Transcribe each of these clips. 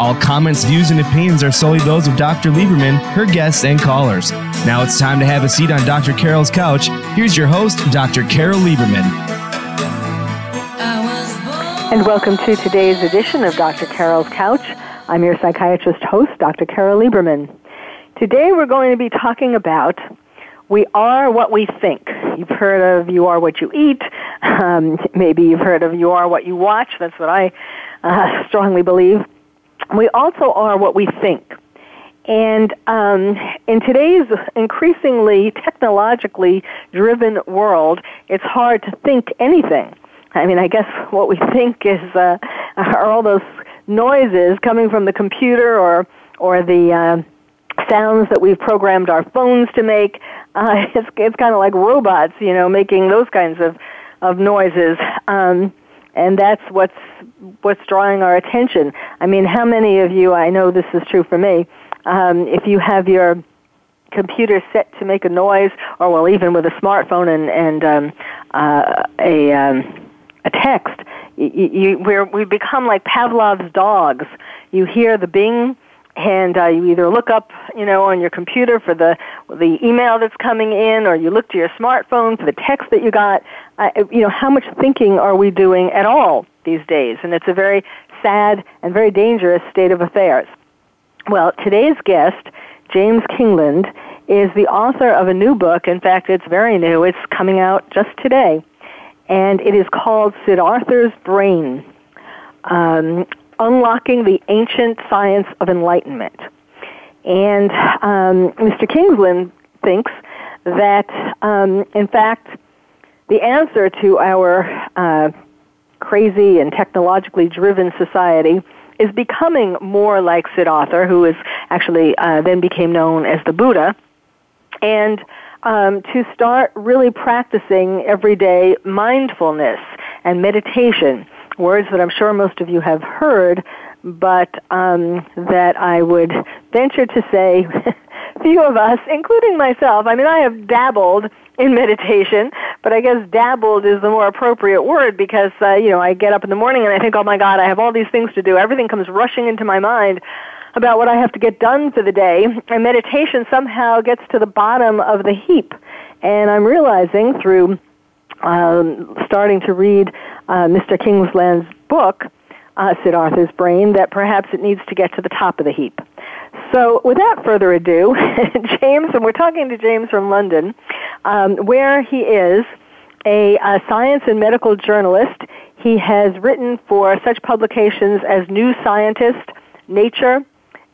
All comments, views, and opinions are solely those of Dr. Lieberman, her guests, and callers. Now it's time to have a seat on Dr. Carol's Couch. Here's your host, Dr. Carol Lieberman. And welcome to today's edition of Dr. Carol's Couch. I'm your psychiatrist host, Dr. Carol Lieberman. Today we're going to be talking about we are what we think. You've heard of you are what you eat. Um, maybe you've heard of you are what you watch. That's what I uh, strongly believe. We also are what we think. And um, in today's increasingly technologically driven world, it's hard to think anything. I mean, I guess what we think is uh, are all those noises coming from the computer or or the uh, sounds that we've programmed our phones to make. Uh, it's it's kind of like robots, you know, making those kinds of of noises. Um, and that's what's what's drawing our attention. I mean, how many of you? I know this is true for me. Um, if you have your computer set to make a noise, or well, even with a smartphone and and um, uh, a um, a text, you, you we're, we become like Pavlov's dogs. You hear the bing, and uh, you either look up, you know, on your computer for the the email that's coming in, or you look to your smartphone for the text that you got. Uh, you know, how much thinking are we doing at all these days? And it's a very sad and very dangerous state of affairs. Well, today's guest, James Kingsland, is the author of a new book. In fact, it's very new. It's coming out just today, and it is called Siddhartha's Brain. Um, Unlocking the Ancient Science of Enlightenment. And um, Mr. Kingsland thinks that, um, in fact, the answer to our uh, crazy and technologically driven society is becoming more like Siddhartha, who is actually uh, then became known as the Buddha, and um, to start really practicing everyday mindfulness and meditation words that I'm sure most of you have heard, but um, that I would venture to say few of us, including myself, I mean, I have dabbled in meditation, but I guess dabbled is the more appropriate word because, uh, you know, I get up in the morning and I think, oh my God, I have all these things to do. Everything comes rushing into my mind about what I have to get done for the day, and meditation somehow gets to the bottom of the heap. And I'm realizing through um, starting to read uh, Mr. Kingsland's book, uh, Siddhartha's Brain, that perhaps it needs to get to the top of the heap. So, without further ado, James, and we're talking to James from London, um, where he is a, a science and medical journalist. He has written for such publications as New Scientist, Nature,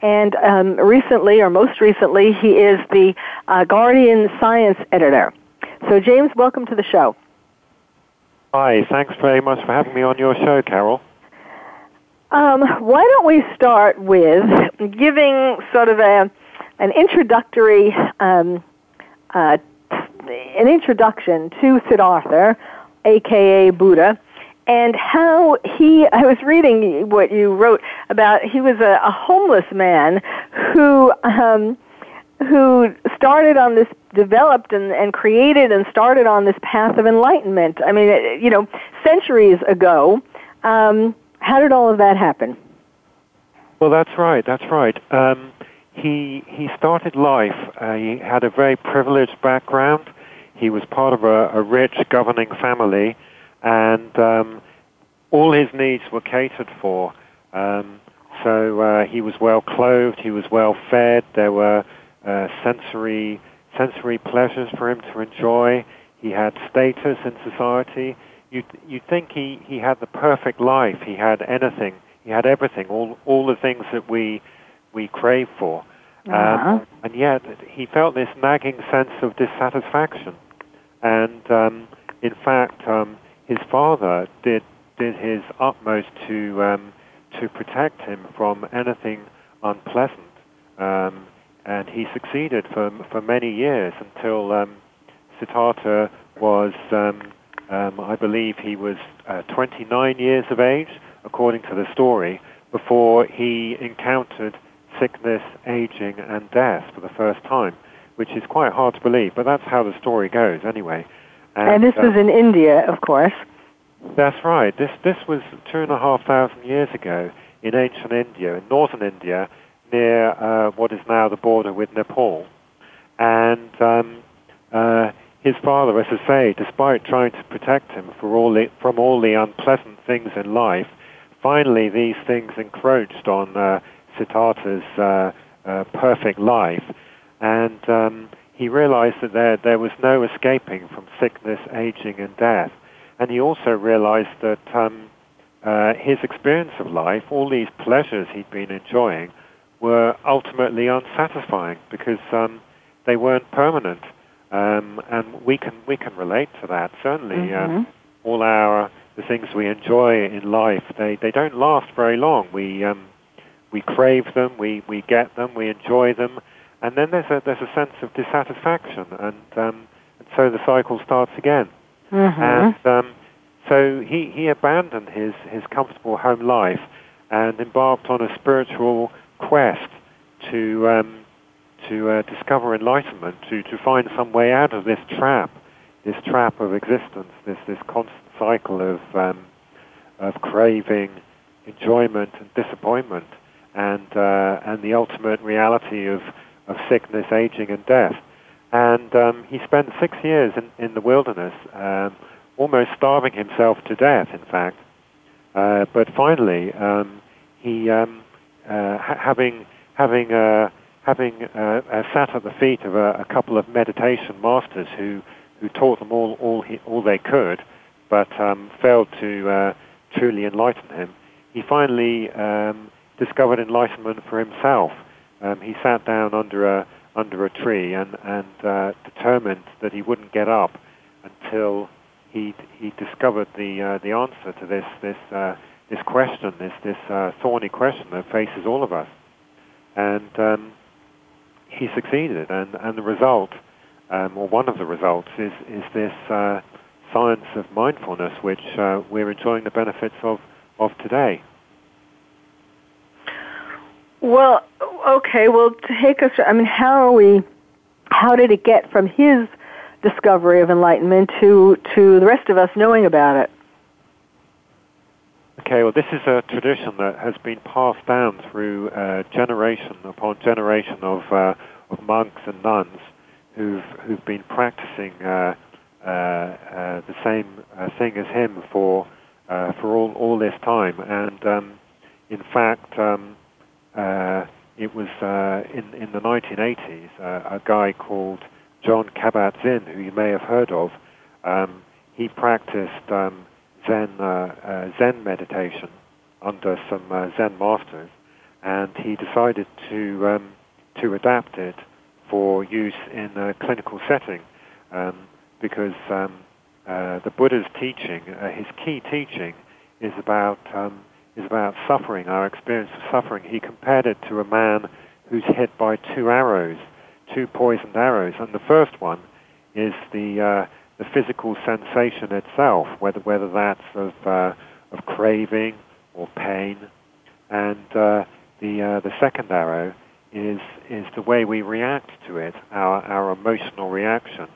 and um, recently, or most recently, he is the uh, Guardian Science editor. So, James, welcome to the show. Hi, thanks very much for having me on your show, Carol. Um, why don't we start with giving sort of a an introductory um, uh, an introduction to Siddhartha, aka Buddha, and how he. I was reading what you wrote about. He was a, a homeless man who. Um, who started on this, developed and, and created and started on this path of enlightenment. I mean, you know, centuries ago. Um, how did all of that happen? Well, that's right. That's right. Um, he he started life. Uh, he had a very privileged background. He was part of a, a rich governing family, and um, all his needs were catered for. Um, so uh, he was well clothed. He was well fed. There were uh, sensory sensory pleasures for him to enjoy. He had status in society. You you think he he had the perfect life. He had anything. he had everything, all all the things that we we crave for. Um, Uh-huh. and yet he felt this nagging sense of dissatisfaction. And um, in fact, um, his father did did his utmost to um, to protect him from anything unpleasant, um, and he succeeded for for many years until um, Siddhartha was, um, um, I believe, he was uh, 29 years of age, according to the story, before he encountered sickness, aging, and death for the first time, which is quite hard to believe, but that's how the story goes anyway. And this uh, was in India, of course. that's right. This this was two and a half thousand years ago in ancient India, in northern India, near uh, what is now the border with Nepal. And um, uh, his father, as I say, despite trying to protect him all the, from all the unpleasant things in life, finally these things encroached on uh, Siddhartha's uh, uh, perfect life, and um, he realized that there there was no escaping from sickness, aging, and death. And he also realized that um, uh, his experience of life, all these pleasures he'd been enjoying, were ultimately unsatisfying because um, they weren't permanent. Um, and we can we can relate to that certainly. Mhm. Uh, all our the things we enjoy in life they, they don't last very long. We um, we crave them, we, we get them, we enjoy them, and then there's a there's a sense of dissatisfaction, and, um, and so the cycle starts again. hmm And um, so he, he abandoned his, his comfortable home life and embarked on a spiritual quest to, um, to uh, discover enlightenment, to, to find some way out of this trap, this trap of existence, this, this constant cycle of, um, of craving, enjoyment, and disappointment, and, uh, and the ultimate reality of, of sickness, aging, and death. And um, he spent six years in, in the wilderness, um, almost starving himself to death, in fact. Uh, but finally, um, he, um, uh, ha- having, having, uh, having uh, uh, sat at the feet of a, a couple of meditation masters who, who taught them all, all, he, all they could, but um, failed to uh, truly enlighten him, he finally um, discovered enlightenment for himself. Um, he sat down under a, under a tree and, and uh, determined that he wouldn't get up until he he discovered the the answer to this this this question, this this uh, thorny question that faces all of us, and um, he succeeded. And, and the result, um, or one of the results, is is this uh, science of mindfulness, which uh, we're enjoying the benefits of of today. Well, okay. Well, take us. I mean, how are we? How did it get from his discovery of enlightenment to to the rest of us knowing about it? Okay, well, this is a tradition that has been passed down through uh, generation upon generation of, uh, of monks and nuns who've, who've been practicing uh, uh, uh, the same uh, thing as him for, for all, all this time. And um, in fact, um, it was in, in the 1980s, uh, a guy called Jon Kabat-Zinn, who you may have heard of, um, he practiced um, Zen uh, uh, Zen meditation under some uh, Zen masters, and he decided to um, to adapt it for use in a clinical setting, um, because um, uh, the Buddha's teaching, uh, his key teaching, is about um, is about suffering, our experience of suffering. He compared it to a man who's hit by two arrows, two poisoned arrows, and the first one is the uh, the physical sensation itself, whether whether that's of uh, of craving or pain, and uh, the uh, the second arrow is is the way we react to it, our our emotional reaction,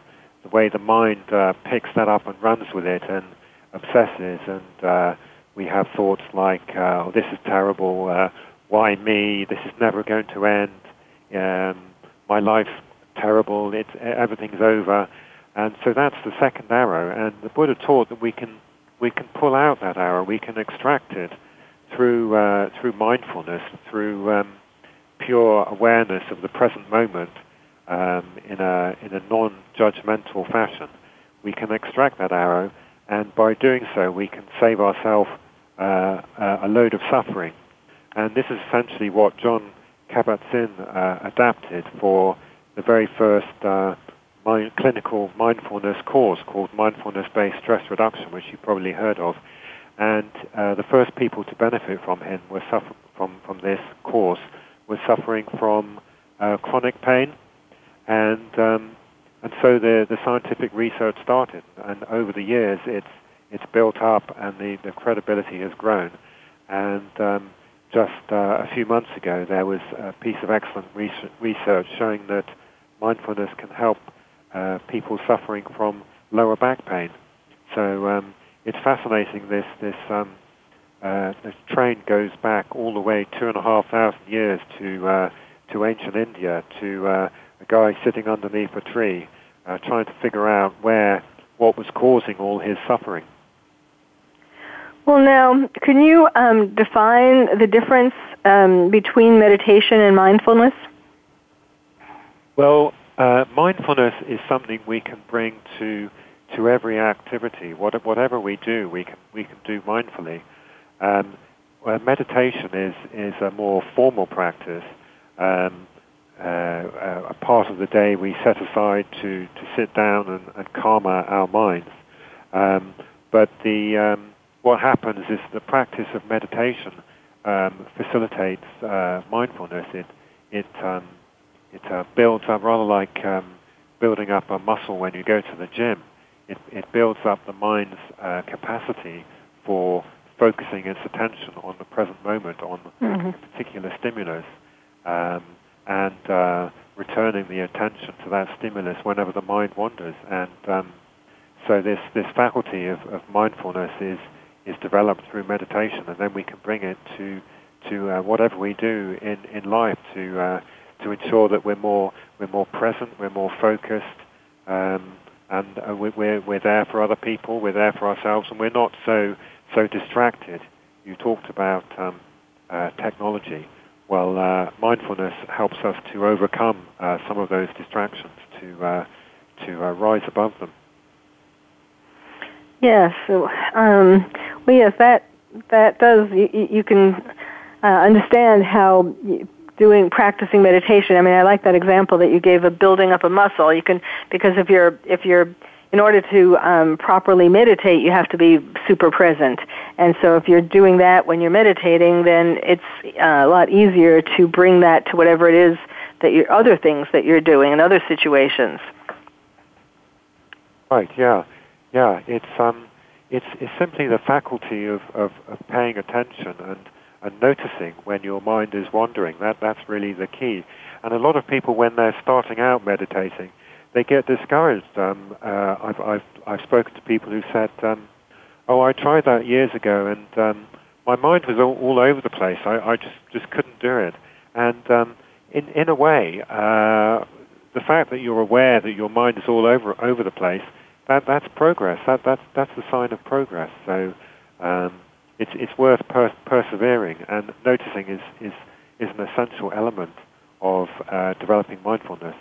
the way the mind uh, picks that up and runs with it and obsesses, and uh, we have thoughts like, uh, oh, "This is terrible. Why me? This is never going to end. Um, my life's terrible. It's everything's over." And so that's the second arrow. And the Buddha taught that we can we can pull out that arrow, we can extract it through uh, through mindfulness, through um, pure awareness of the present moment um, in a in a non-judgmental fashion. We can extract that arrow, and by doing so, we can save ourselves uh, a load of suffering. And this is essentially what Jon Kabat-Zinn uh, adapted for the very first uh, mind, clinical mindfulness course called Mindfulness-Based Stress Reduction, which you've probably heard of. And uh, the first people to benefit from him were suffer- from, from this course were suffering from uh, chronic pain. And, um, and so the, the scientific research started. And over the years, it's, it's built up and the, the credibility has grown. And um, just uh, a few months ago, there was a piece of excellent research showing that mindfulness can help uh, people suffering from lower back pain. So um, it's fascinating. This this um, uh, this train goes back all the way two and a half thousand years to uh, to ancient India to uh, a guy sitting underneath a tree uh, trying to figure out where what was causing all his suffering. Well, now, can you um, define the difference um, between meditation and mindfulness? Well, uh, mindfulness is something we can bring to to every activity. What, whatever we do, we can we can do mindfully. Um, meditation is is a more formal practice. Um, uh, a part of the day we set aside to, to sit down and, and calm our, our minds. Um, but the um, what happens is the practice of meditation um, facilitates uh, mindfulness. It it um, it uh, builds up rather like um, building up a muscle when you go to the gym. It it builds up the mind's uh, capacity for focusing its attention on the present moment, on mm-hmm. a particular stimulus, um, and uh, returning the attention to that stimulus whenever the mind wanders. And um, so this this faculty of, of mindfulness is is developed through meditation, and then we can bring it to to uh, whatever we do in, in life to uh, to ensure that we're more we're more present, we're more focused, um, and uh, we're we're there for other people, we're there for ourselves, and we're not so so distracted. You talked about um, uh, technology. Well, uh, mindfulness helps us to overcome uh, some of those distractions, to to rise above them. Yes. Um, well, yes, that that does. You, you can uh, understand how doing practicing meditation. I mean, I like that example that you gave of building up a muscle. You can because if you're if you're in order to um, properly meditate, you have to be super present. And so, if you're doing that when you're meditating, then it's uh, a lot easier to bring that to whatever it is that you other things that you're doing in other situations. Right. Yeah. Yeah, it's um, it's, it's simply the faculty of, of, of paying attention and, and noticing when your mind is wandering. That that's really the key. And a lot of people, when they're starting out meditating, they get discouraged. Um, uh, I've, I've I've spoken to people who said, um, "Oh, I tried that years ago, and um, my mind was all, all over the place. I, I just just couldn't do it." And um, in in a way, uh, the fact that you're aware that your mind is all over over the place that that's progress. That that's that's the sign of progress. So um, it's it's worth per- persevering and noticing is is is an essential element of uh, developing mindfulness.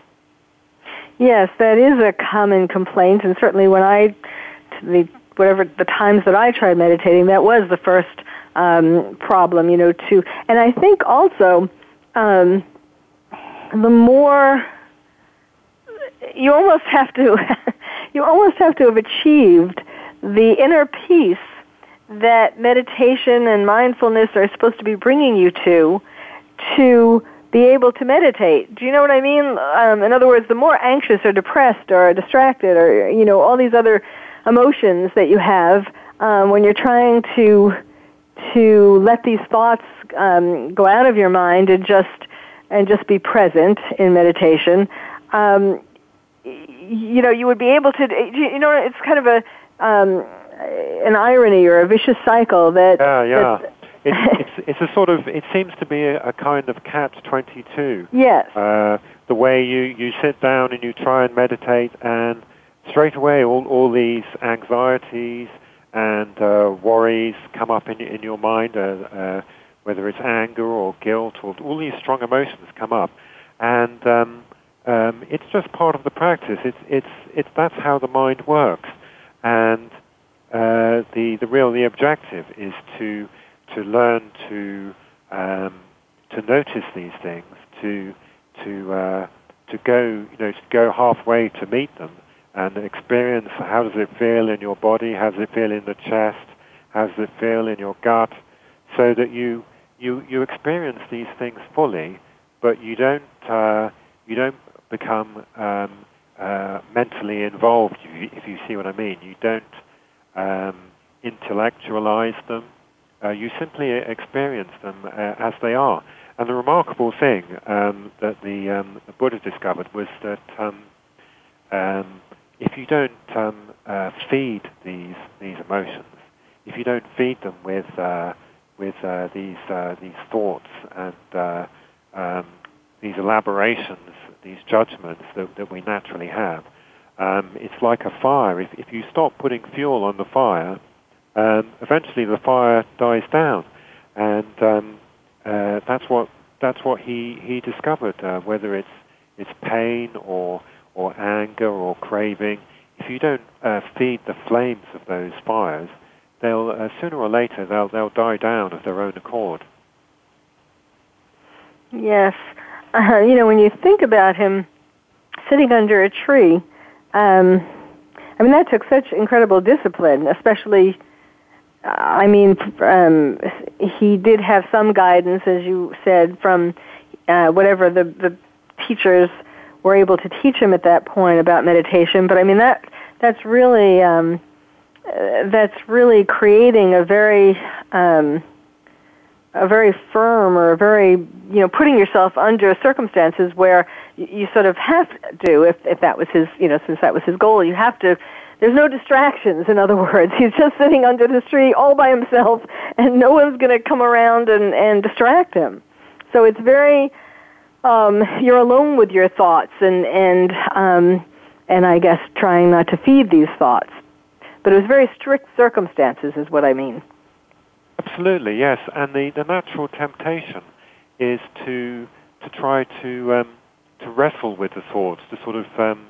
Yes, that is a common complaint, and certainly when I the whatever the times that I tried meditating, that was the first um, problem. You know, to and I think also um, the more you almost have to you almost have to have achieved the inner peace that meditation and mindfulness are supposed to be bringing you to to be able to meditate. Do you know what I mean? Um, in other words, the more anxious or depressed or distracted or you know all these other emotions that you have um, when you're trying to to let these thoughts um, go out of your mind and just and just be present in meditation. Um, you know, you would be able to, you know, it's kind of a, um, an irony or a vicious cycle that. Yeah, yeah. That, it's, it's, it's a sort of, it seems to be a, a kind of catch-22. Yes. Uh, the way you, you sit down and you try and meditate and straight away all, all these anxieties and uh, worries come up in, in your mind, uh, uh, whether it's anger or guilt or all these strong emotions come up. And um, um, it's just part of the practice. It's, it's, it's, that's how the mind works. And uh, the, the real, the objective is to, to learn to, um, notice these things, to to uh, to go you know to go halfway to meet them and experience how does it feel in your body, how does it feel in the chest, how does it feel in your gut, so that you you you experience these things fully, but you don't uh, you don't become um, uh, mentally involved. If you, if you, see what I mean, you don't um, intellectualize them. Uh, you simply experience them uh, as they are. And the remarkable thing um, that the, um, the, Buddha discovered was that um, um, if you don't um, uh, feed these these emotions, if you don't feed them with uh, with uh, these uh, these thoughts and these elaborations, these judgments that, that we naturally have, it's like a fire. If, if you stop putting fuel on the fire, eventually the fire dies down, and uh, that's what that's what he he discovered. Uh, whether it's it's pain or or anger or craving, if you don't uh, feed the flames of those fires, they'll uh, sooner or later they'll they'll die down of their own accord. Yes, uh, you know when you think about him sitting under a tree, um, I mean that took such incredible discipline, especially I mean, um, he did have some guidance, as you said, from uh, whatever the, the teachers were able to teach him at that point about meditation. But I mean, that that's really um, uh, that's really creating a very um, a very firm or a very you know putting yourself under circumstances where you, sort of have to if if that was his you know since that was his goal you have to there's no distractions, in other words. He's just sitting under the tree all by himself, and no one's going to come around and, and distract him. So it's very, um, you're alone with your thoughts, and, and, um, and I guess trying not to feed these thoughts. But it was very strict circumstances, is what I mean. Absolutely, yes. And the, the natural temptation is to, to try to, um, to wrestle with the thoughts, to sort of um,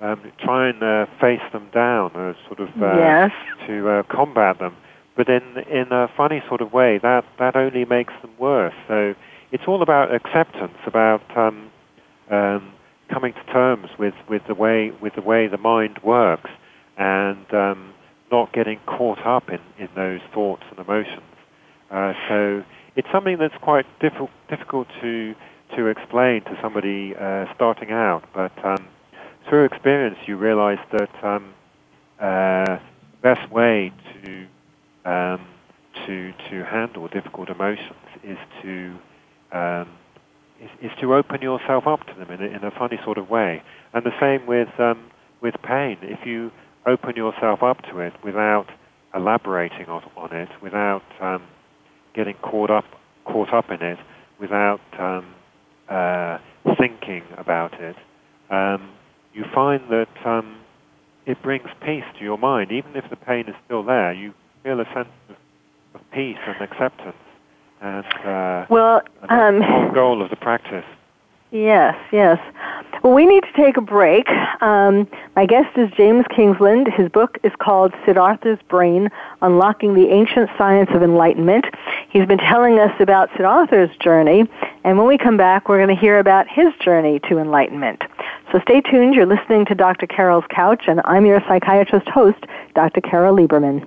um, try and uh, face them down, uh, sort of uh, yes. to uh, combat them. But in in a funny sort of way, that that only makes them worse. So it's all about acceptance, about um, um, coming to terms with, with the way with the way the mind works, and um, not getting caught up in, in those thoughts and emotions. Uh, so it's something that's quite difficult difficult to to explain to somebody uh, starting out, but um, through experience, you realize that um, uh, the best way to um, to to handle difficult emotions is to um, is, is, to open yourself up to them in a, in a funny sort of way. And the same with um, with pain. If you open yourself up to it without elaborating on, on it, without um, getting caught up caught up in it, without um, uh, thinking about it, um, you find that um, it brings peace to your mind. Even if the pain is still there, you feel a sense of, of peace and acceptance. And uh, well, um, the whole goal of the practice. Yes, yes. Well, we need to take a break. Um, my guest is James Kingsland. His book is called Siddhartha's Brain Unlocking the Ancient Science of Enlightenment. He's been telling us about Siddhartha's journey, and when we come back, we're going to hear about his journey to enlightenment. So stay tuned. You're listening to Dr. Carol's Couch, and I'm your psychiatrist host, Dr. Carol Lieberman.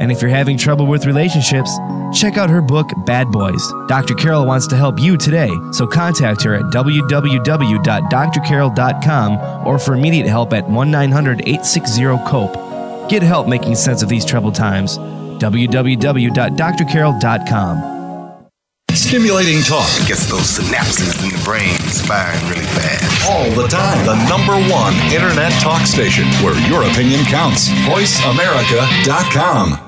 And if you're having trouble with relationships, check out her book, Bad Boys. Dr. Carol wants to help you today, so contact her at www.drcarol.com or for immediate help at 1 900 860 COPE. Get help making sense of these troubled times. www.drcarol.com. Stimulating talk gets those synapses in the brain firing really fast. all the time. The number one internet talk station where your opinion counts. VoiceAmerica.com.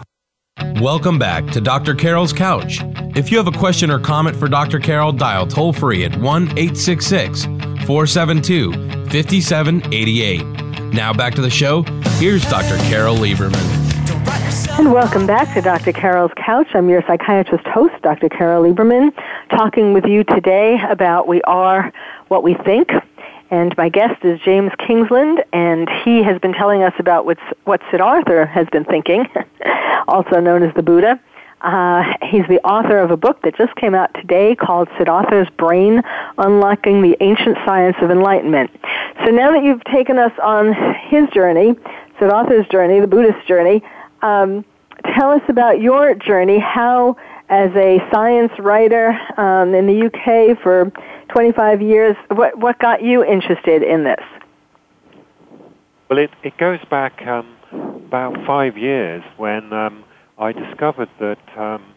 Welcome back to Dr. Carol's Couch. If you have a question or comment for Dr. Carol, dial toll free at 1 866 472 5788. Now back to the show. Here's Dr. Carol Lieberman. And welcome back to Dr. Carol's Couch. I'm your psychiatrist host, Dr. Carol Lieberman, talking with you today about We Are What We Think. And my guest is James Kingsland, and he has been telling us about what's, what Siddhartha has been thinking, also known as the Buddha. Uh, he's the author of a book that just came out today called Siddhartha's Brain Unlocking the Ancient Science of Enlightenment. So now that you've taken us on his journey, Siddhartha's journey, the Buddhist journey, um, tell us about your journey, how, as a science writer um, in the UK for 25 years, what, what got you interested in this? Well, it, it goes back um, about five years when um, I discovered that um,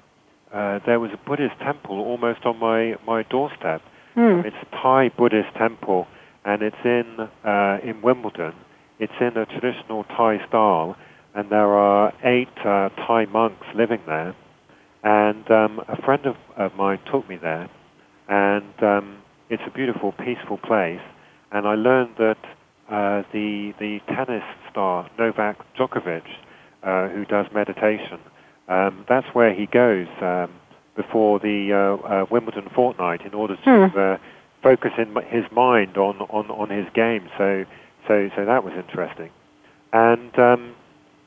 uh, there was a Buddhist temple almost on my, my doorstep. Hmm. It's a Thai Buddhist temple, and it's in uh, in Wimbledon. It's in a traditional Thai style, and there are eight uh, Thai monks living there. And um, a friend of, of mine took me there, and um, it's a beautiful, peaceful place. And I learned that uh, the the tennis star Novak Djokovic, uh, who does meditation, um, that's where he goes um, before the uh, uh, Wimbledon fortnight in order to Hmm. uh, focus in his mind on, on, on his game. So so so that was interesting. And um,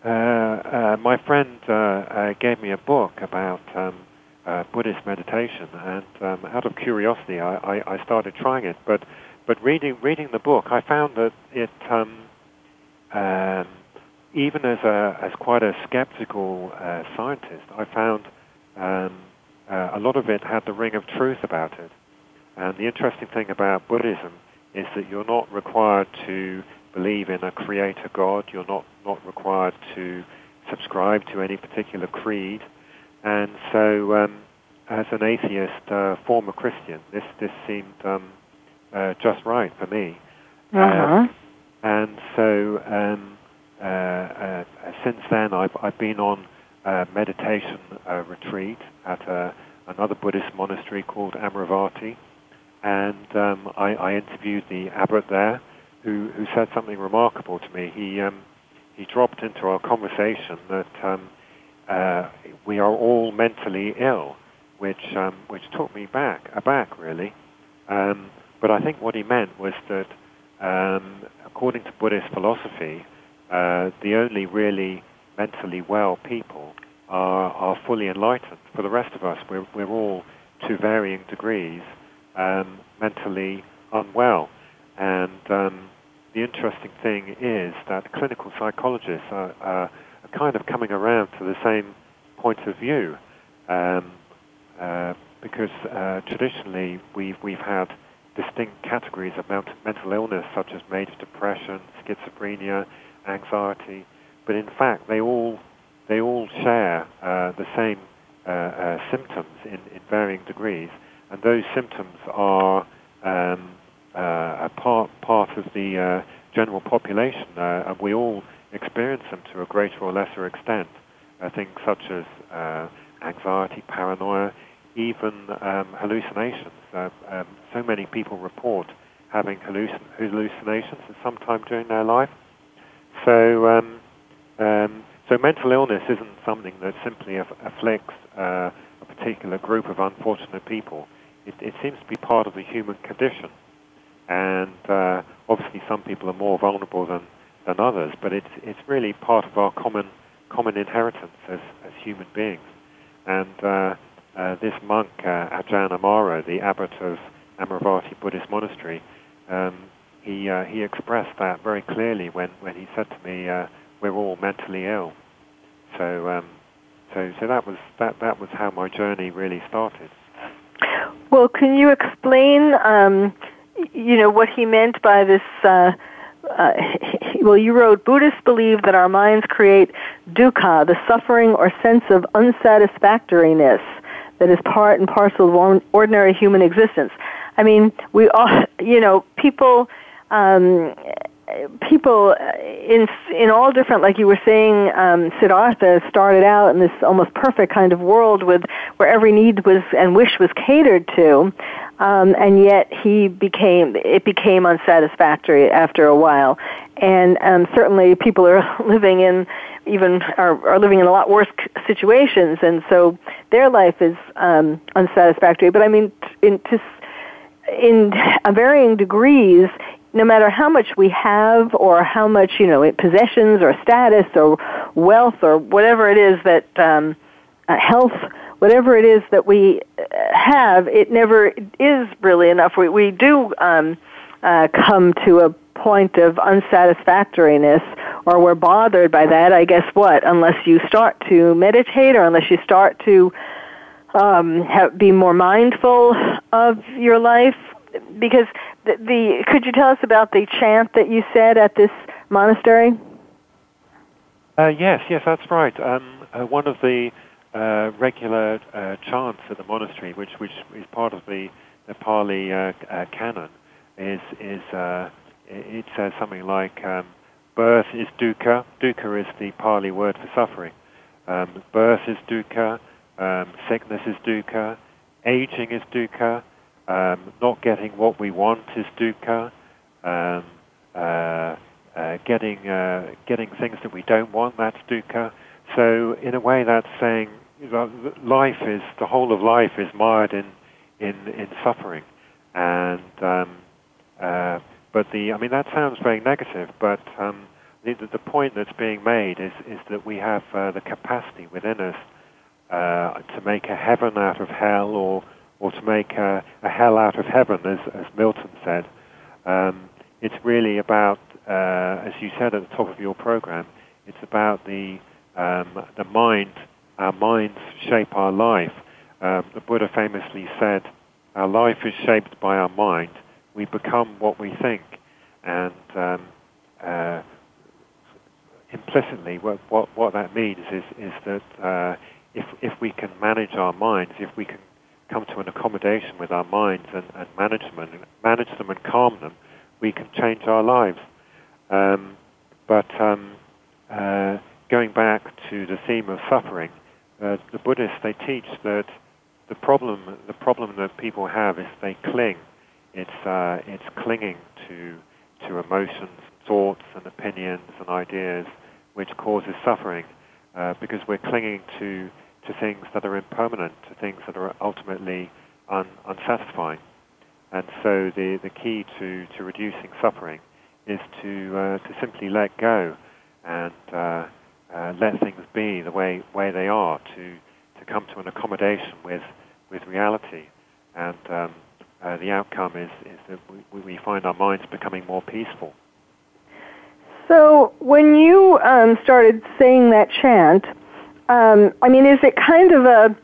my friend uh, uh, gave me a book about um, uh, Buddhist meditation, and um, out of curiosity, I, I, I started trying it. But but reading reading the book, I found that it um, um, even as a as quite a skeptical uh, scientist, I found um, uh, a lot of it had the ring of truth about it. And the interesting thing about Buddhism is that you're not required to believe in a creator God. You're not, not required to subscribe to any particular creed. And so, um, as an atheist, uh, former Christian, this, this seemed um, uh, just right for me. Uh-huh. And so, um, uh, uh, since then, I've, I've been on a meditation uh, retreat at a, another Buddhist monastery called Amaravati. And um, I, I interviewed the abbot there, who, who said something remarkable to me. He, um, he dropped into our conversation that um, uh, we are all mentally ill, which, um, which took me back, aback really. Um, but I think what he meant was that, um, according to Buddhist philosophy, uh, the only really mentally well people are, are fully enlightened. For the rest of us, we're, we're all, to varying degrees, um, mentally unwell. And um, the interesting thing is that clinical psychologists are, are, kind of coming around to the same point of view. Um, uh, because uh, traditionally we've, we've had distinct categories of mental illness such as major depression, schizophrenia, anxiety, but in fact they all they all share uh, the same uh, uh, symptoms in, in varying degrees, and those symptoms are um, a part part of the uh, general population, uh, and we all experience them to a greater or lesser extent. Uh, things such as uh, anxiety, paranoia, even um, hallucinations. Uh, um, so many people report having hallucin- hallucinations at some time during their life. So, um, um, so mental illness isn't something that simply aff- afflicts uh, a particular group of unfortunate people. It, it seems to be part of the human condition, and uh, obviously some people are more vulnerable than, than others. But it's it's really part of our common common inheritance as, as human beings. And uh, uh, this monk, uh, Ajahn Amaro, the abbot of Amaravati Buddhist Monastery, um, he, uh, he expressed that very clearly when, when he said to me, uh, we're all mentally ill. So, um, So, so that was that that was how my journey really started. Well, can you explain, um, you know, what he meant by this? Uh, uh, well, you wrote Buddhists believe that our minds create dukkha, the suffering or sense of unsatisfactoriness that is part and parcel of ordinary human existence. I mean, we all, you know, people, um, people in in all different, like you were saying, um, Siddhartha started out in this almost perfect kind of world with where every need was and wish was catered to, um, and yet he became it became unsatisfactory after a while, and um, certainly people are living in even are, are living in a lot worse situations, and so their life is um, unsatisfactory. But I mean, in to in varying degrees, no matter how much we have or how much, you know, possessions or status or wealth or whatever it is that, um, uh, health, whatever it is that we uh, have, it never is really enough. We, we do, um, uh, come to a point of unsatisfactoriness or we're bothered by that, I guess what? Unless you start to meditate or unless you start to um, have, be more mindful of your life because the, the could you tell us about the chant that you said at this monastery? Uh, yes, yes, that's right. Um, uh, one of the uh, regular uh, chants at the monastery, which which is part of the Pali uh, uh, canon, is is it says something like um, birth is dukkha. Dukkha is the Pali word for suffering. Um, birth is dukkha. Um, sickness is dukkha. Aging is dukkha. Um, not getting what we want is dukkha. Um, uh, uh, getting uh, getting things that we don't want that's dukkha. So in a way, that's saying life is the whole of life is mired in in, in suffering, and um, uh, but the I mean that sounds very negative, but um, the, the point that's being made is is that we have uh, the capacity within us uh, to make a heaven out of hell or or to make a, a hell out of heaven, as, as Milton said. Um, it's really about, uh, as you said at the top of your program, it's about the um, the mind. Our minds shape our life. Um, the Buddha famously said, "Our life is shaped by our mind. We become what we think." And um, uh, implicitly, what, what, what that means is is that uh, if if we can manage our minds, if we can come to an accommodation with our minds and, and management, manage them and calm them, we can change our lives. Um, but um, uh, going back to the theme of suffering, uh, the Buddhists they teach that the problem the problem that people have is they cling. It's uh, it's clinging to to emotions, thoughts, and opinions and ideas, which causes suffering uh, because we're clinging to to things that are impermanent, to things that are ultimately un, unsatisfying. And so the, the key to, to reducing suffering is to, uh, to simply let go and uh, uh, let things be the way, way they are, to, to come to an accommodation with, with reality. And um, uh, the outcome is, is that we, we find our minds becoming more peaceful. So when you um, started saying that chant, um, I mean, is it kind of a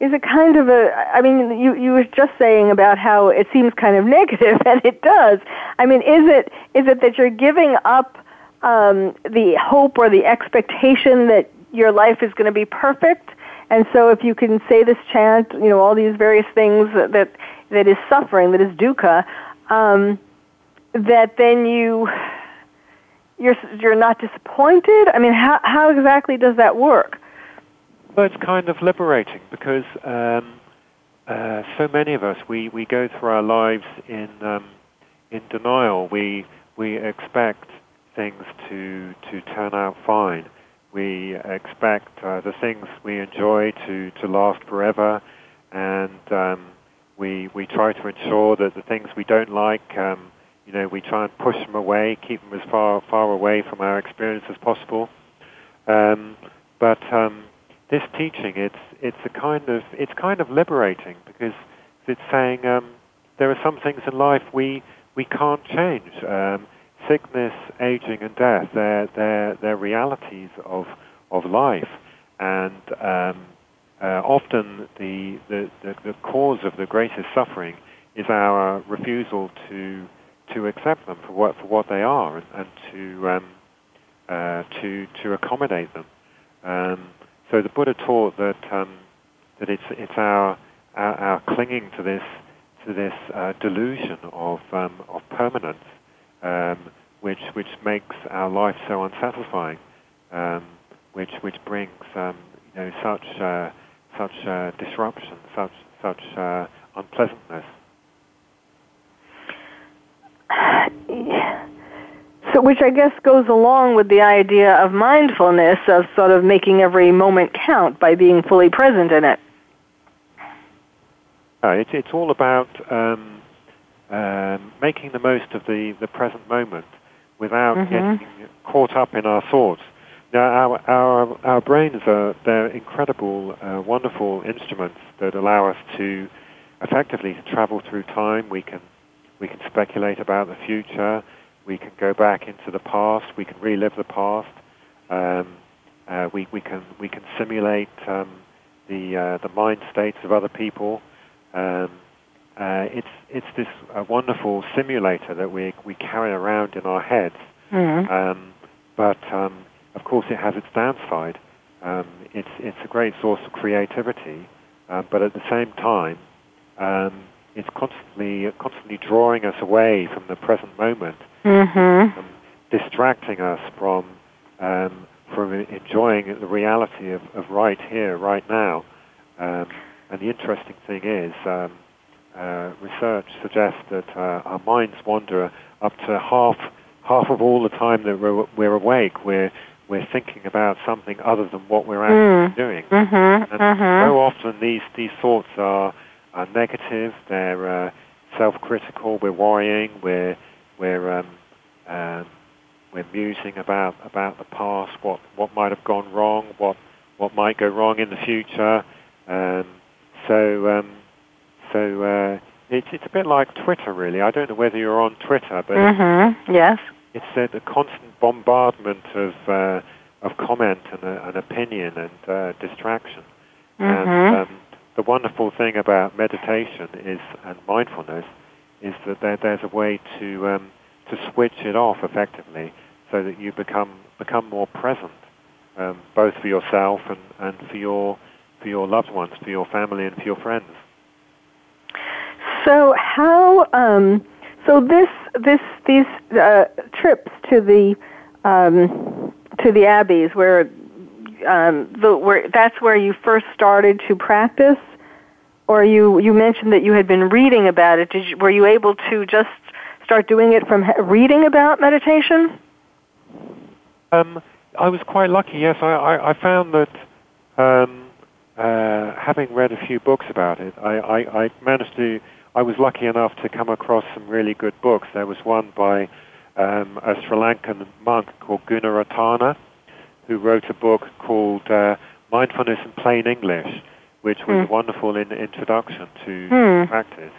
is it kind of a i mean you you were just saying about how it seems kind of negative and it does. I mean is it is it that you're giving up um the hope or the expectation that your life is going to be perfect? And so if you can say this chant you know all these various things that that, that is suffering that is dukkha um that then you you're you're not disappointed? I mean, how how exactly does that work? Well, it's kind of liberating because um, uh, so many of us we, we go through our lives in um, in denial. We we expect things to to turn out fine. We expect uh, the things we enjoy to, to last forever, and um, we we try to ensure that the things we don't like um, you know, we try and push them away, keep them as far far away from our experience as possible. Um, but um, this teaching, it's it's a kind of it's kind of liberating because it's saying um, there are some things in life we we can't change. Um, sickness, aging, and death they're they're they're realities of of life. And um, uh, often the, the, the, the, cause of the greatest suffering is our refusal to, to accept them for what, for what they are and, and to, um, uh, to, to accommodate them. Um, so the Buddha taught that, um, that it's, it's our, our, our, clinging to this, to this uh, delusion of, um, of permanence um, which, which makes our life so unsatisfying, um, which, which brings you know, such such uh, disruption, such such uh, unpleasantness. So, which I guess goes along with the idea of mindfulness, of sort of making every moment count by being fully present in it. Uh, it it's all about um, um, making the most of the, the present moment without mm-hmm. getting caught up in our thoughts. Now, our, our, our brains are they're incredible, uh, wonderful instruments that allow us to effectively travel through time. We can, we can speculate about the future. We can go back into the past. We can relive the past. Um, uh, we, we, can, we can simulate um, the, uh, the mind states of other people. Um, uh, it's, it's this uh, wonderful simulator that we, we carry around in our heads. Mm-hmm. Um, but um, of course, it has its downside. Um, it's, it's a great source of creativity, but at the same time, um, it's constantly, constantly drawing us away from the present moment, mm-hmm. um, distracting us from, um, from enjoying the reality of, of right here, right now. Um, and the interesting thing is, um, uh, research suggests that uh, our minds wander up to half half of all the time that we're, we're awake. We're we're thinking about something other than what we're actually mm. doing. Mm-hmm, and mm-hmm. so often these, these thoughts are, are negative, they're uh, self-critical, we're worrying, we're, we're, um, um, we're musing about, about the past, what, what might have gone wrong, what, what might go wrong in the future. Um, so um, so uh, it's, it's a bit like Twitter, really. I don't know whether you're on Twitter, but... Mm-hmm. Yes it's a, a constant bombardment of uh, of comment and, uh, and opinion and uh, distraction. Mm-hmm. And um, the wonderful thing about meditation is and mindfulness is that there, there's a way to um, to switch it off effectively, so that you become become more present, um, both for yourself and, and for your for your loved ones, for your family, and for your friends. So how um, so this this these uh, trips to the um, to the abbeys where um, the where that's where you first started to practice, or you you mentioned that you had been reading about it. You, were you able to just start doing it from reading about meditation? Um, I was quite lucky. Yes, I I, I found that. Um, uh, having read a few books about it, I, I, I managed to I was lucky enough to come across some really good books. There was one by um, a Sri Lankan monk called Gunaratana, who wrote a book called uh, Mindfulness in Plain English, which was mm. a wonderful in- introduction to mm. practice.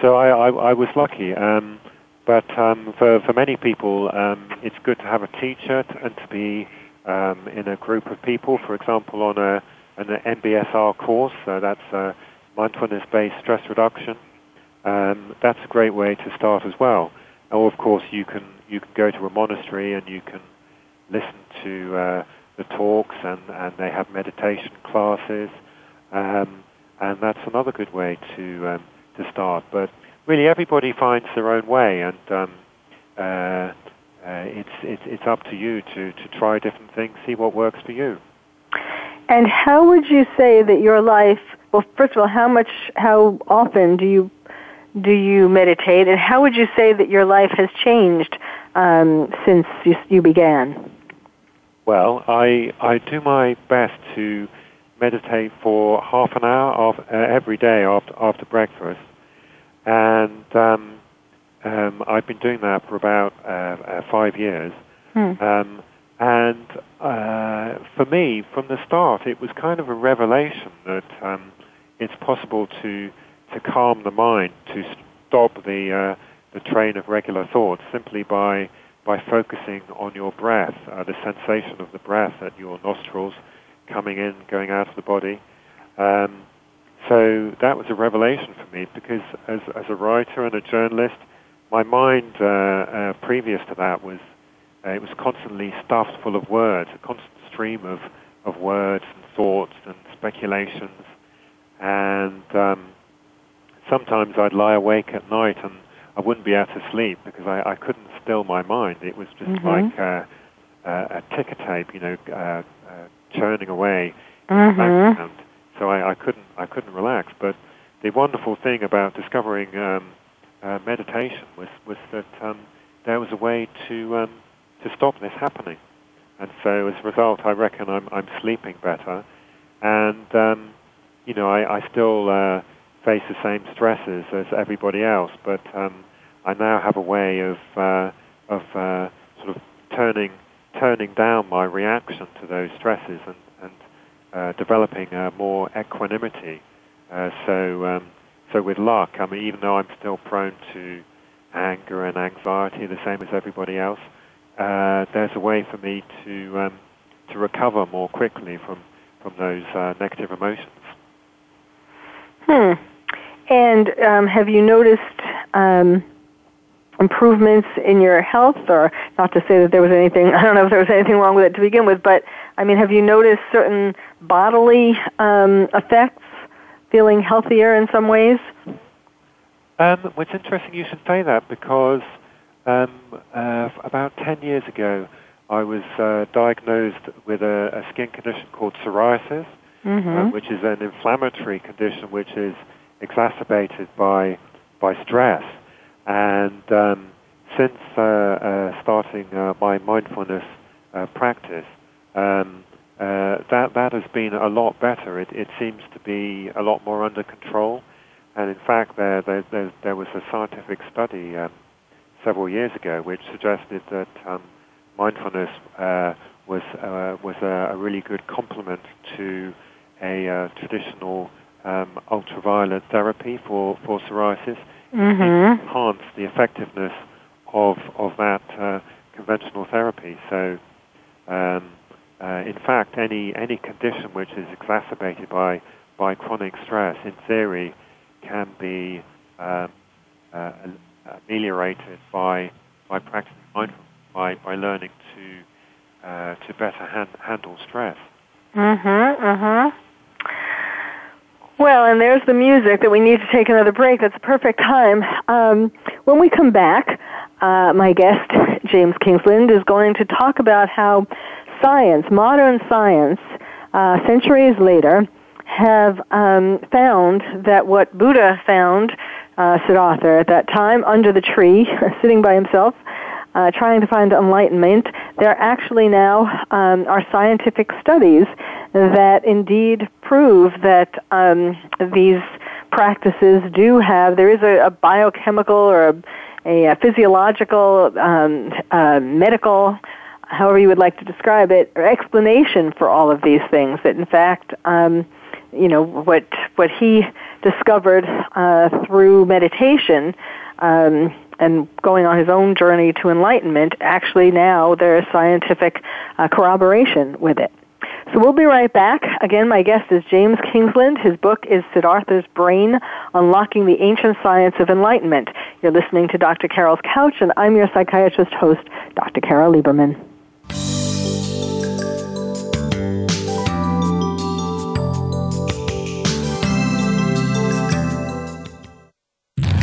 So I, I, I was lucky. Um, but um, for, for many people, um, it's good to have a teacher t- and to be um, in a group of people, for example, on a, an MBSR course. So that's uh, mindfulness-based stress reduction um, that's a great way to start as well. Or of course, you can you can go to a monastery and you can listen to uh, the talks, and, and they have meditation classes, um, and that's another good way to um, to start. But really, everybody finds their own way, and um, uh, uh, it's, it's it's up to you to to try different things, see what works for you. And how would you say that your life? Well, first of all, how much, how often do you do you meditate, and how would you say that your life has changed um, since you, you, began? Well, I I do my best to meditate for half an hour uh, every day after after breakfast, and um, um, I've been doing that for about uh, uh, five years. Hmm. Um, and uh, for me, from the start, it was kind of a revelation that um, it's possible to to calm the mind, to stop the uh, the train of regular thoughts simply by by focusing on your breath, uh, the sensation of the breath at your nostrils coming in, going out of the body. Um, so that was a revelation for me because as, as a writer and a journalist, my mind uh, uh, previous to that was uh, it was constantly stuffed full of words, a constant stream of, of words and thoughts and speculations. And um, sometimes I'd lie awake at night and I wouldn't be able to sleep because I, I couldn't still my mind. It was just Mhm. like uh, uh, a ticker tape, you know, uh, uh, churning away in Mhm. the background. So I, I couldn't I couldn't relax. But the wonderful thing about discovering um, uh, meditation was was that um, there was a way to um, to stop this happening. And so as a result, I reckon I'm I'm sleeping better, and um, you know I, I still uh, face the same stresses as everybody else, but um, I now have a way of uh, of uh, sort of turning turning down my reaction to those stresses and, and uh, developing more equanimity. Uh, so um, so with luck, I mean, even though I'm still prone to anger and anxiety, the same as everybody else, uh, there's a way for me to um, to recover more quickly from from those uh, negative emotions. Hmm. And um, have you noticed um, improvements in your health, or not to say that there was anything? I don't know if there was anything wrong with it to begin with, but I mean, have you noticed certain bodily um, effects? Feeling healthier in some ways. Um, well, it's interesting you should say that because um, uh, about 10 years ago, I was uh, diagnosed with a, a skin condition called psoriasis, Mm-hmm. uh, which is an inflammatory condition which is exacerbated by by stress. And um, since uh, uh, starting uh, my mindfulness uh, practice, um, uh, that that has been a lot better. It, it seems to be a lot more under control. And in fact, there there, there, there was a scientific study um, several years ago which suggested that um, mindfulness uh, was was a, a really good complement to a traditional um, ultraviolet therapy for, for psoriasis. Mm-hmm. Enhance the effectiveness of of that uh, conventional therapy. So, um, uh, in fact, any any condition which is exacerbated by by chronic stress, in theory, can be um, uh, ameliorated by by practicing mindfulness, by by learning to uh, to better hand, handle stress. Mm-hmm. Mm-hmm. Well, and there's the music that we need to take another break. That's a perfect time. Um, when we come back, uh, my guest, James Kingsland, is going to talk about how science, modern science, uh, centuries later, have um, found that what Buddha found, uh, Siddhartha, at that time, under the tree, sitting by himself, uh, trying to find enlightenment, there actually now um, are scientific studies that indeed prove that um, these practices do have, there is a, a biochemical or a, a physiological, um, uh, medical, however you would like to describe it, or explanation for all of these things. That in fact, um, you know, what what he discovered uh, through meditation um, and going on his own journey to enlightenment, actually now there is scientific uh, corroboration with it. So we'll be right back. Again, my guest is James Kingsland. His book is Siddhartha's Brain, Unlocking the Ancient Science of Enlightenment. You're listening to Dr. Carole's Couch, and I'm your psychiatrist host, Dr. Carole Lieberman.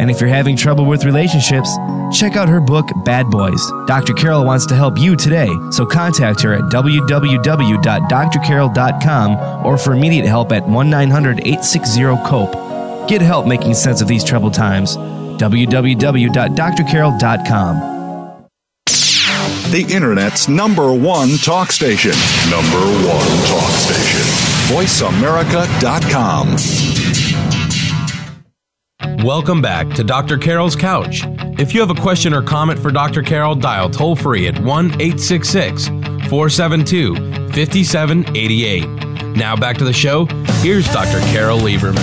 And if you're having trouble with relationships, check out her book, Bad Boys. Dr. Carole wants to help you today, so contact her at www.drcarol.com or for immediate help at 1 900 860 COPE. Get help making sense of these troubled times. www.drcarol.com. The Internet's number one talk station. Number one talk station. VoiceAmerica.com. Welcome back to Dr. Carole's Couch. If you have a question or comment for Dr. Carole, dial toll free at 1 866 472 5788. Now back to the show. Here's Dr. Carole Lieberman.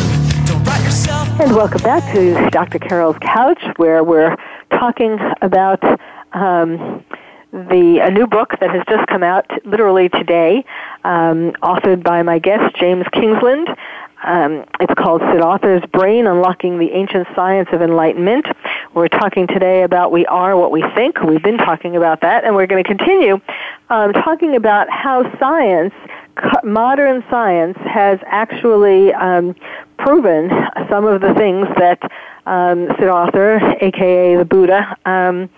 And welcome back to Dr. Carole's Couch, where we're talking about um, the a new book that has just come out literally today, um, authored by my guest James Kingsland. Um, it's called Siddhartha's Brain Unlocking the Ancient Science of Enlightenment. We're talking today about we are what we think. We've been talking about that, and we're going to continue um, talking about how science, modern science, has actually um, proven some of the things that um, Siddhartha, aka the Buddha, um,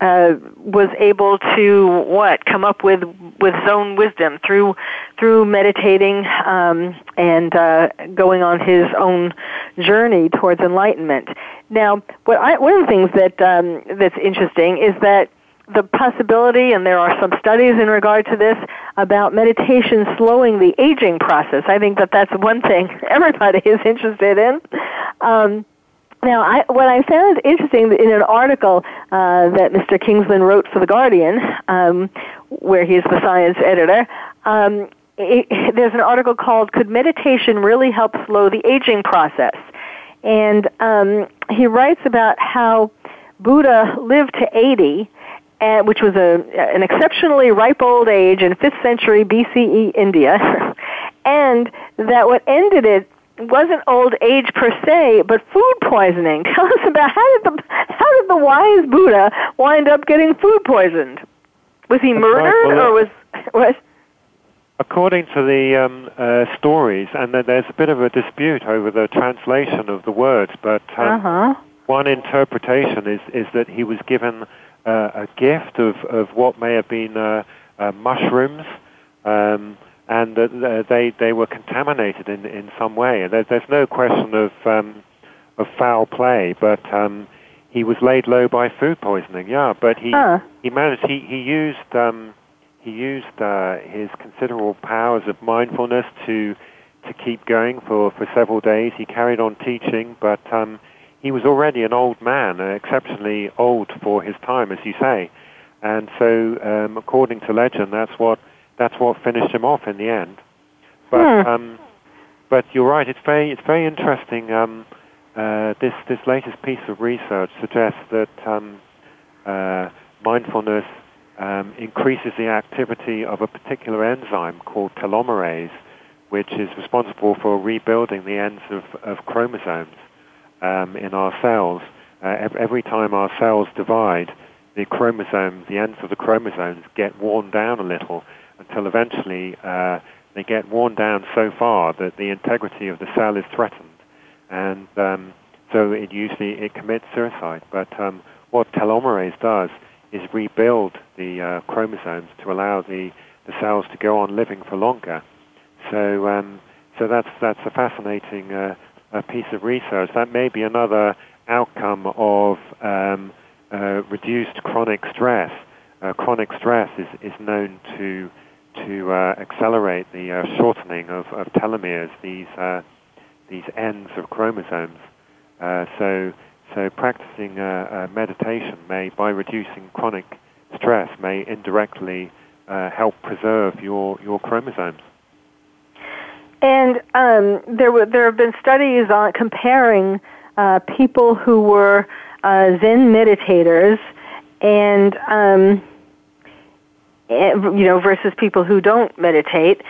uh, was able to what come up with with his own wisdom through through meditating um, and uh, going on his own journey towards enlightenment. Now, what I, one of the things that um, that's interesting is that the possibility, and there are some studies in regard to this, about meditation slowing the aging process. I think that that's one thing everybody is interested in. Um, now, I, what I found interesting in an article uh, that Mr. Kingsland wrote for The Guardian, um, where he's the science editor, um, it, there's an article called Could Meditation Really Help Slow the Aging Process? And um, he writes about how Buddha lived to 80, and, which was a, an exceptionally ripe old age in 5th century BCE India, and that what ended it wasn't old age per se, but food poisoning. Tell us about how did the how did the wise Buddha wind up getting food poisoned? Was he murdered or was what? According to the um, uh, stories, and there's a bit of a dispute over the translation of the words, but um, uh-huh. one interpretation is is that he was given uh, a gift of of what may have been uh, uh mushrooms. Um, and that they they were contaminated in in some way. There, there's no question of um, of foul play, but um, he was laid low by food poisoning. Yeah, but he huh. he managed. He he used um, he used uh, his considerable powers of mindfulness to to keep going for for several days. He carried on teaching, but um, he was already an old man, uh, exceptionally old for his time, as you say. And so, um, according to legend, that's what that's what finished him off in the end. But hmm. um, but you're right. It's very it's very interesting. Um, uh, this this latest piece of research suggests that um, uh, mindfulness um, increases the activity of a particular enzyme called telomerase, which is responsible for rebuilding the ends of, of chromosomes um, in our cells. Uh, every time our cells divide, the chromosomes, the ends of the chromosomes get worn down a little, until eventually uh, they get worn down so far that the integrity of the cell is threatened, and um, so it usually it commits suicide. But um, what telomerase does is rebuild the uh, chromosomes to allow the, the cells to go on living for longer. So um, so that's that's a fascinating uh, a piece of research. That may be another outcome of um, uh, reduced chronic stress. Uh, chronic stress is, is known to to uh, accelerate the uh, shortening of, of, telomeres, these uh, these ends of chromosomes. Uh, so, so practicing uh, uh, meditation may, by reducing chronic stress, may indirectly help preserve your your chromosomes. And um, there were there have been studies on comparing people who were Zen meditators and um, you know, versus people who don't meditate.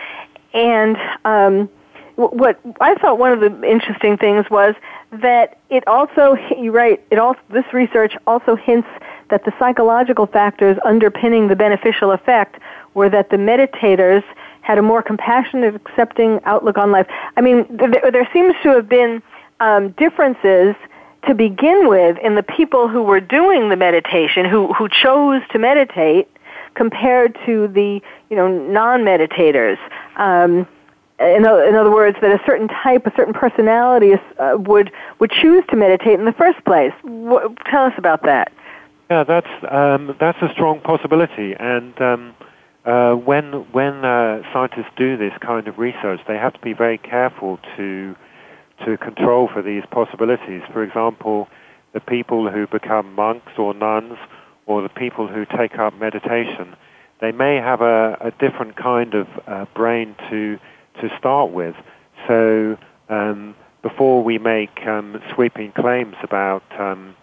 And um, what I thought one of the interesting things was that it also, you right, it also this research also hints that the psychological factors underpinning the beneficial effect were that the meditators had a more compassionate, accepting outlook on life. I mean, there, there seems to have been um, differences to begin with, in the people who were doing the meditation, who, who chose to meditate, compared to the you know non-meditators. Um, in, in, other words, that a certain type, a certain personality uh, would would choose to meditate in the first place. Tell us about that. Yeah, that's um, that's a strong possibility, and um, uh, when when uh, scientists do this kind of research, they have to be very careful to to control for these possibilities. For example, the people who become monks or nuns, or the people who take up meditation, they may have a, a different kind of uh, brain to to start with. So um, before we make um, sweeping claims about um,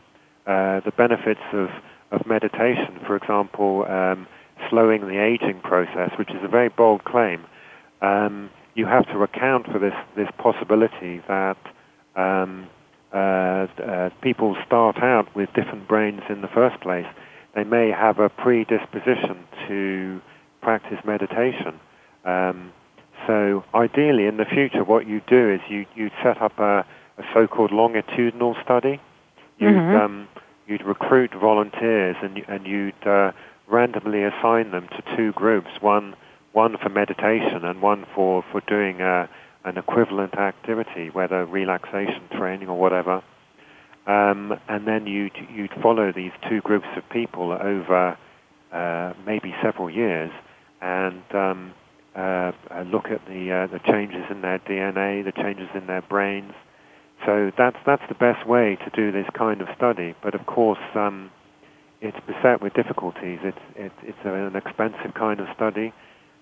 uh, the benefits of, of meditation, for example, um, slowing the aging process, which is a very bold claim, um, you have to account for this, this possibility that um, uh, uh, people start out with different brains in the first place. They may have a predisposition to practice meditation. Um, so ideally, in the future, what you do is you you set up a, a so-called longitudinal study. You'd mm-hmm. um, you'd recruit volunteers and and you'd uh, randomly assign them to two groups, one one for meditation and one for for doing a, uh, an equivalent activity, whether relaxation training or whatever. Um, and then you'd you'd follow these two groups of people over uh, maybe several years, and um, uh, look at the uh, the changes in their DNA, the changes in their brains. So that's that's the best way to do this kind of study. But of course, um, it's beset with difficulties. It's it, it's an expensive kind of study,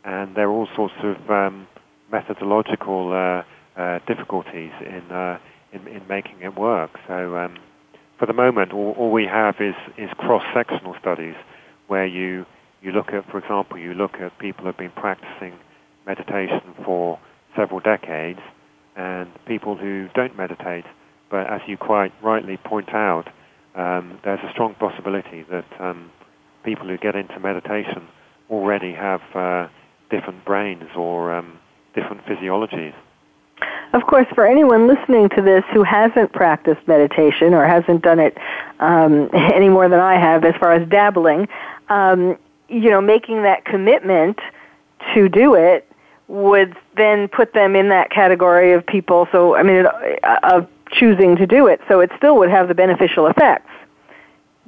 and there are all sorts of um, methodological uh, uh, difficulties in, uh, in in making it work. So um, for the moment, all, all we have is is cross-sectional studies where you you look at, for example, you look at people who have been practicing meditation for several decades and people who don't meditate. But as you quite rightly point out, um, there's a strong possibility that um, people who get into meditation already have uh, different brains or um, different physiologies. Of course, for anyone listening to this who hasn't practiced meditation or hasn't done it um, any more than I have as far as dabbling, um, you know, making that commitment to do it would then put them in that category of people. So, I mean, uh, of choosing to do it. So it still would have the beneficial effects.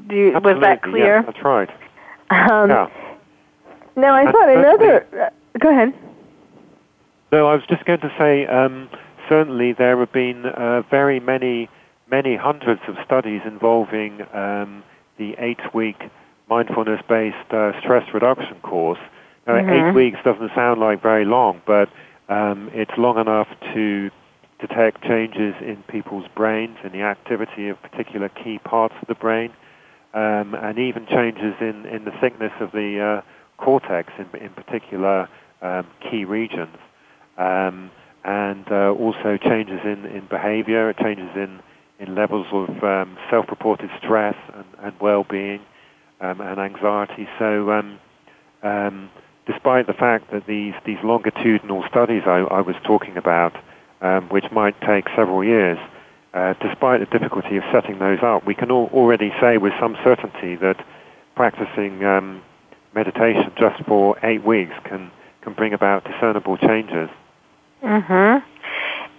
Do you, was that clear? Yeah, that's right. Um, yeah. Now, I thought another. Uh, go ahead. No, I was just going to say. Um, certainly, there have been uh, very many, many hundreds of studies involving um, the eight-week mindfulness-based uh, stress reduction course. Now, mm-hmm. eight weeks doesn't sound like very long, but um, it's long enough to detect changes in people's brains and the activity of particular key parts of the brain, um, and even changes in, in the thickness of the uh, cortex in, in particular um, key regions, um, and uh, also changes in, in behavior, changes in, in levels of um, self-reported stress and, and well-being um, and anxiety. So um, um, despite the fact that these, these longitudinal studies I, I was talking about, um, which might take several years, uh, despite the difficulty of setting those up, we can already say with some certainty that practicing meditation just for eight weeks can, can bring about discernible changes. Mm-hmm.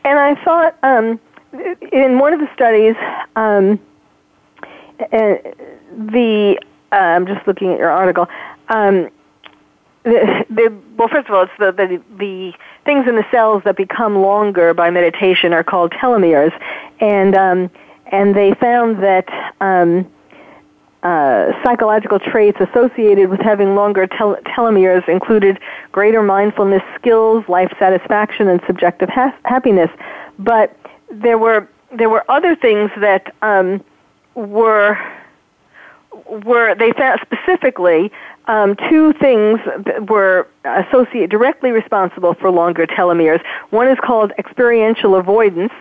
And I thought um, in one of the studies, um, uh, the uh, I'm just looking at your article. Um, the, the, well, first of all, it's the, the the things in the cells that become longer by meditation are called telomeres, and um, and they found that um, uh, psychological traits associated with having longer tel- telomeres included greater mindfulness skills, life satisfaction, and subjective ha- happiness. But there were there were other things that um, were were they found specifically um, two things were associated directly responsible for longer telomeres. One is called experiential avoidance,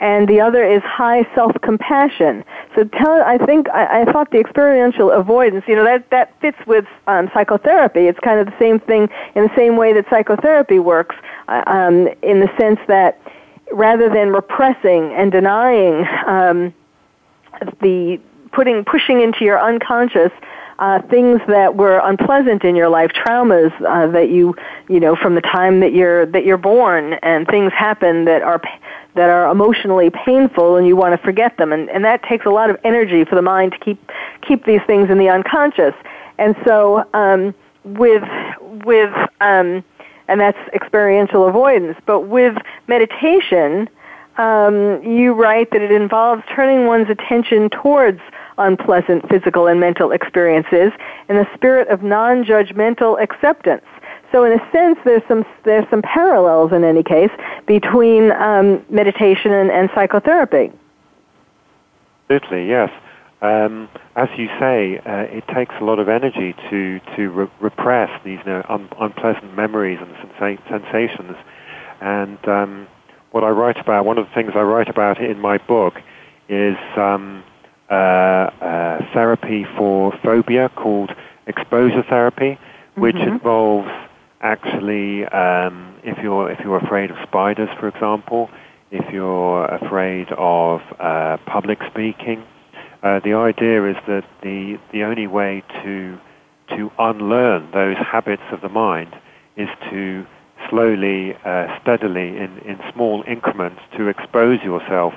and the other is high self-compassion. So tell, I think I, I thought the experiential avoidance, you know, that that fits with um, psychotherapy. It's kind of the same thing in the same way that psychotherapy works, uh, um, in the sense that rather than repressing and denying. Um, the putting pushing into your unconscious uh, things that were unpleasant in your life, traumas uh, that you you know from the time that you're that you're born, and things happen that are that are emotionally painful, and you want to forget them, and and that takes a lot of energy for the mind to keep keep these things in the unconscious, and so um, with with um, and that's experiential avoidance, but with meditation. Um, you write that it involves turning one's attention towards unpleasant physical and mental experiences in the spirit of non-judgmental acceptance. So, in a sense, there's some there's some parallels in any case between um, meditation and, and, psychotherapy. Absolutely, yes. Um, as you say, uh, it takes a lot of energy to to re- repress these you know, un- unpleasant memories and sensa- sensations. And um, what I write about, one of the things I write about in my book, is um, uh, uh, therapy for phobia called exposure therapy, which mm-hmm. involves actually um, if you're if you're afraid of spiders, for example, if you're afraid of uh, public speaking, uh, the idea is that the the only way to to unlearn those habits of the mind is to slowly, uh, steadily, in, in small increments, to expose yourself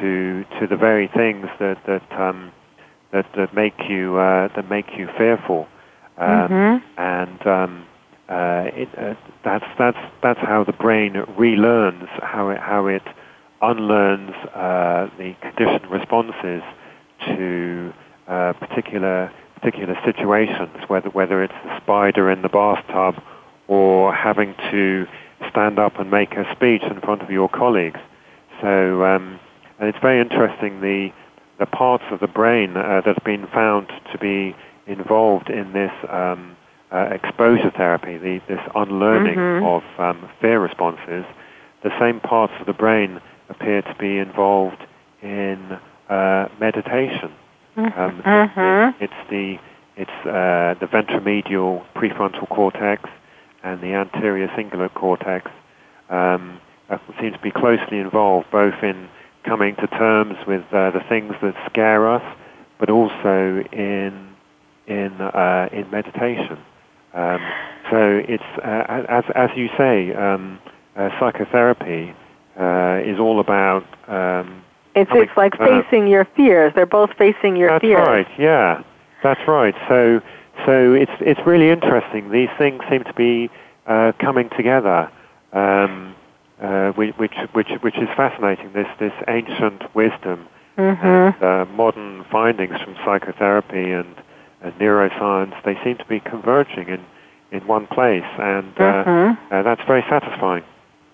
to to the very things that that um, that, that make you uh, that make you fearful, um, mm-hmm. and um, uh, it, uh, that's that's that's how the brain relearns how it how it unlearns uh, the conditioned responses to uh, particular particular situations, whether whether it's the spider in the bathtub or having to stand up and make a speech in front of your colleagues. So um, and it's very interesting the, the parts of the brain uh, that have been found to be involved in this um, uh, exposure therapy, the, this unlearning mm-hmm. of um, fear responses. The same parts of the brain appear to be involved in uh, meditation. Mm-hmm. Um, mm-hmm. It, it's the it's uh, the ventromedial prefrontal cortex and the anterior cingulate cortex um, uh, seem to be closely involved both in coming to terms with uh, the things that scare us, but also in in uh, in meditation. Um, so it's uh, as as you say, um, uh, psychotherapy uh, is all about. Um, it's it's like uh, facing your fears. They're both facing your that's fears. That's right. Yeah, that's right. So so it's it's really interesting. These things seem to be coming together. Um, uh, which, which, which is fascinating. This, this ancient wisdom mm-hmm. and uh, modern findings from psychotherapy and, and, neuroscience, they seem to be converging in, in one place, and uh, mm-hmm. uh, that's very satisfying.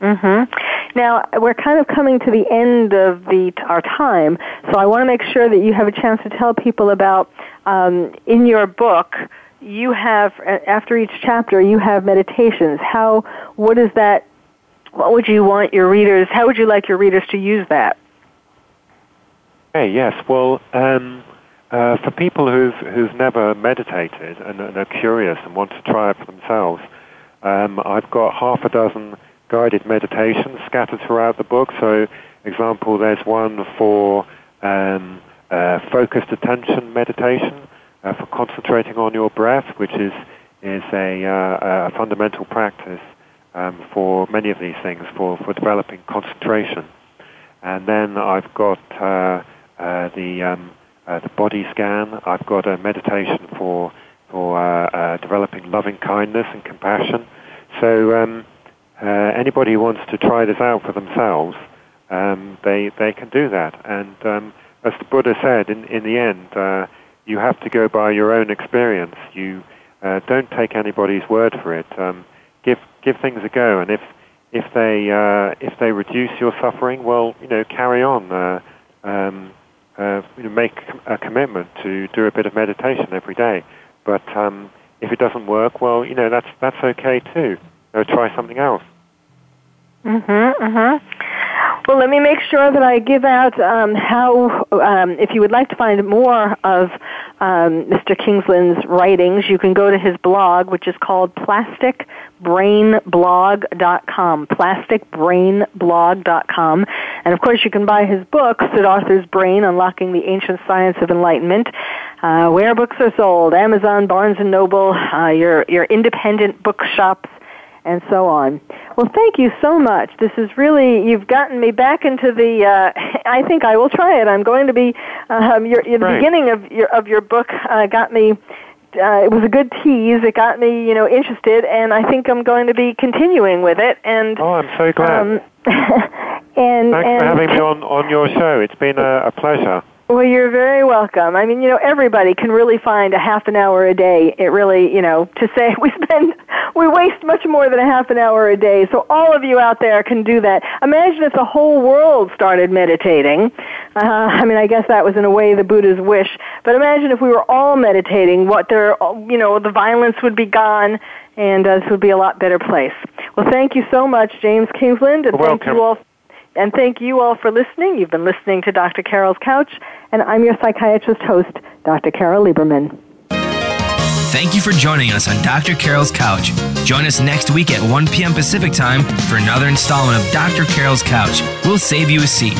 Mm-hmm. Now we're kind of coming to the end of the our time, so I want to make sure that you have a chance to tell people about um, in your book. You have after each chapter, you have meditations. How what is that what would you want your readers, how would you like your readers to use that? Hey, yes. Well, um, uh, for people who've, who've never meditated and, and, are curious and want to try it for themselves, um, I've got half a dozen guided meditations scattered throughout the book. So, example, there's one for um, uh, focused attention meditation, uh, for concentrating on your breath, which is, is a, uh, a fundamental practice um, for many of these things, for, for developing concentration. And then I've got uh, uh, the, um, uh, the body scan. I've got a meditation for, for uh, uh, developing loving kindness and compassion. So um, uh, anybody who wants to try this out for themselves, um, they, they can do that. And um, as the Buddha said, in, in the end, you have to go by your own experience. You don't take anybody's word for it. Um, give give things a go, and if if they if they reduce your suffering, well, you know, carry on. Um, uh, make a commitment to do a bit of meditation every day. But um, if it doesn't work, well, you know, that's that's okay too. You try something else. Mhm. Mhm. Well, let me make sure that I give out um, how, um, if you would like to find more of um, Mr. Kingsland's writings, you can go to his blog, which is called plasticbrainblog.com, plasticbrainblog.com. And of course, you can buy his book, Siddhartha's Brain, Unlocking the Ancient Science of Enlightenment, uh, where books are sold, Amazon, Barnes & Noble, uh, your, your independent bookshops, and so on. Well, thank you so much. This is really, you've gotten me back into the, uh, I think I will try it. I'm going to be, um, your, the right. beginning of your, of your book uh, got me, uh, it was a good tease. It got me, you know, interested, and I think I'm going to be continuing with it. And oh, I'm so glad. Um, and thanks and, for having me on on your show. It's been a, a pleasure. Well, you're very welcome. I mean, you know, everybody can really find a half an hour a day. It really, you know, to say we spend, we waste much more than a half an hour a day. So all of you out there can do that. Imagine if the whole world started meditating. Uh, I mean, I guess that was in a way the Buddha's wish. But imagine if we were all meditating, what there, you know, the violence would be gone and uh, this would be a lot better place. Well, thank you so much, James Kingsland, and thank you all and thank you all for listening. You've been listening to Dr. Carole's Couch, and I'm your psychiatrist host, Dr. Carole Lieberman. Thank you for joining us on Dr. Carole's Couch. Join us next week at 1 p.m. Pacific Time for another installment of Dr. Carole's Couch. We'll save you a seat.